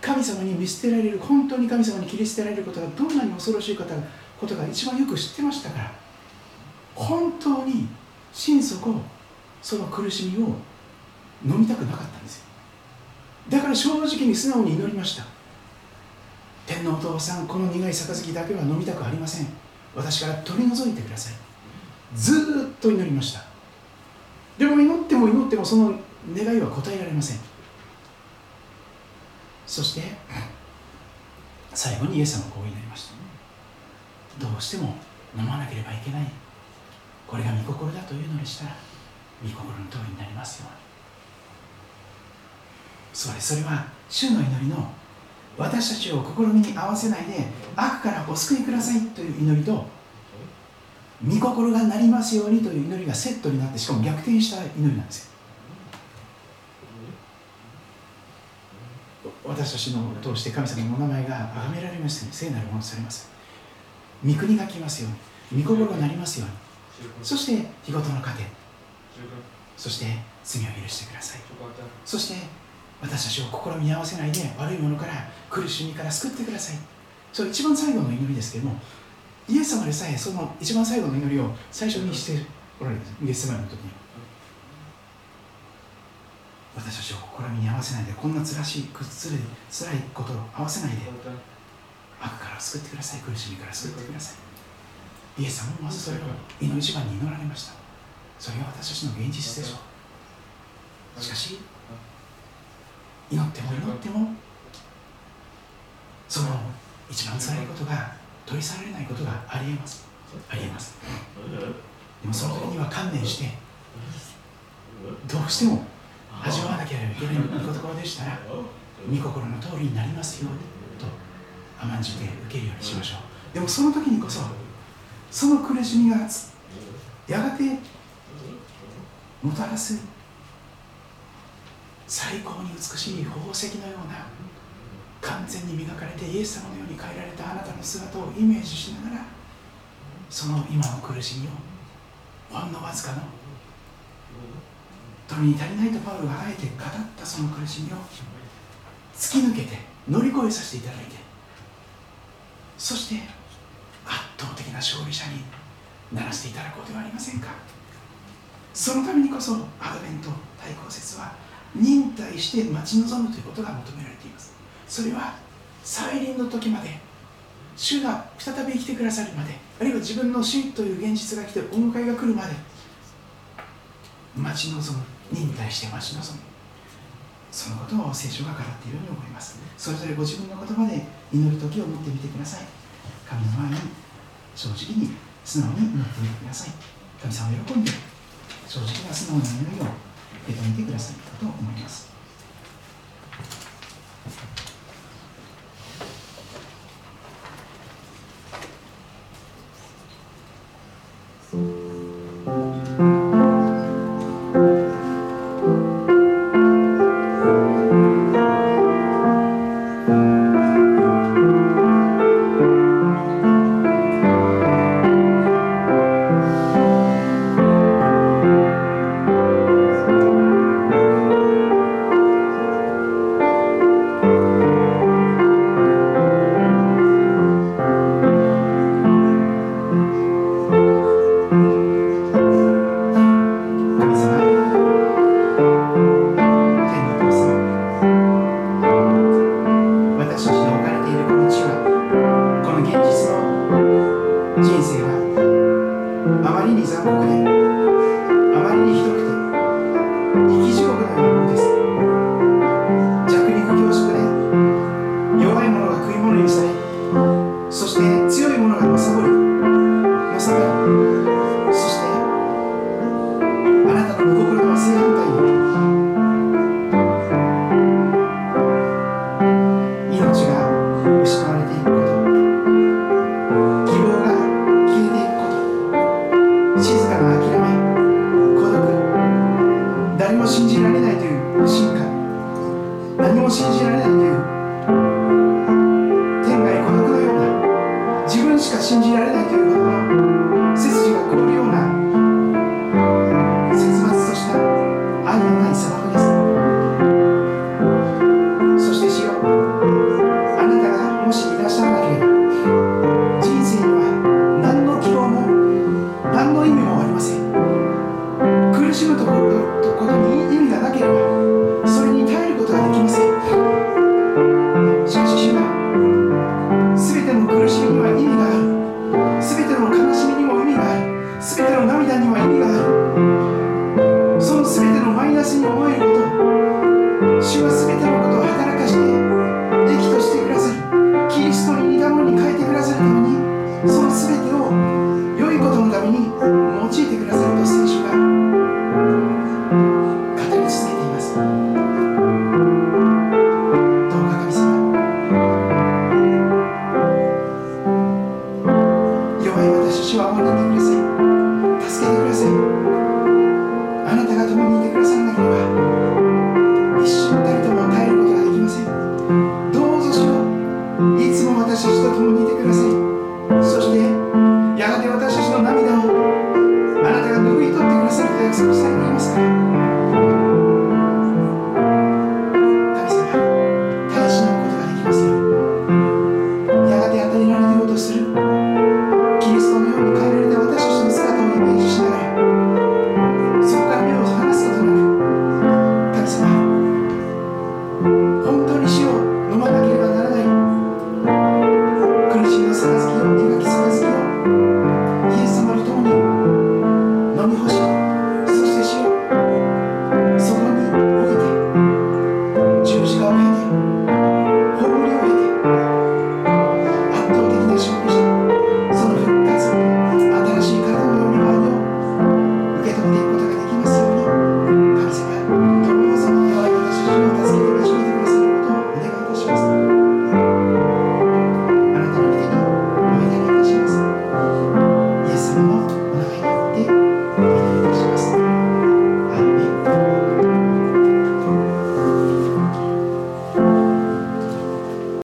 神様に見捨てられる本当に神様に切り捨てられることがどんなに恐ろしいことことが一番よく知ってましたから本当に心底その苦しみを飲みたくなかったんですよ。だから正直に素直に祈りました。天皇お父さんこの苦い杯だけは飲みたくありません。私から取り除いてください。ずっと祈りました。でも祈っても祈ってもその願いは答えられません。そして最後にイエス様はこう言いました。どうしても飲まなければいけない。これが御心だというのでしたら御心の通りになりますように。それそれは主の祈りの私たちを試みに合わせないで悪からお救いくださいという祈りと御心がなりますようにという祈りがセットになってしかも逆転した祈りなんですよ。私たちの通して神様のお名前が崇められまして聖なるものとされます。御国が来ますように御心がなりますようにそして日ごとの糧。そして罪を許してください。そして私たちを試みに合わせないで悪いものから苦しみから救ってください。それ一番最後の祈りですけれどもイエス様でさえその一番最後の祈りを最初にしておられるんです。ゲスセマの時に私たちを試みに合わせないでこんなつらしいつらい辛いことを合わせないで悪から救ってください苦しみから救ってください。イエス様もまずそれを祈り一番に祈られました。それが私たちの現実でしょう。しかし祈っても祈ってもその一番辛いことが取り去られないことがありえます。ありえます。でもその時には観念してどうしても味わわなければいけない御言葉でしたら御心の通りになりますようにと甘んじて受けるようにしましょう。でもその時にこそその苦しみがやがてもたらす最高に美しい宝石のような完全に磨かれてイエス様のように変えられたあなたの姿をイメージしながらその今の苦しみをほんのわずかの富に足りないとパウロがあえて語ったその苦しみを突き抜けて乗り越えさせていただいてそして圧倒的な勝利者にならせていただこうではありませんか。そのためにこそアドベント対抗説は忍耐して待ち望むということが求められています。それは再臨の時まで主が再び生きてくださるまであるいは自分の死という現実が来てお迎えが来るまで待ち望む忍耐して待ち望むそのことを聖書が語っているように思います。それぞれご自分の言葉で祈る時を持ってみてください。神の前に正直に素直に祈ってみてください。神様を喜んで正直な素直な祈りを受け止めてください。と思います。何も信じられないという不信感何も信じられないという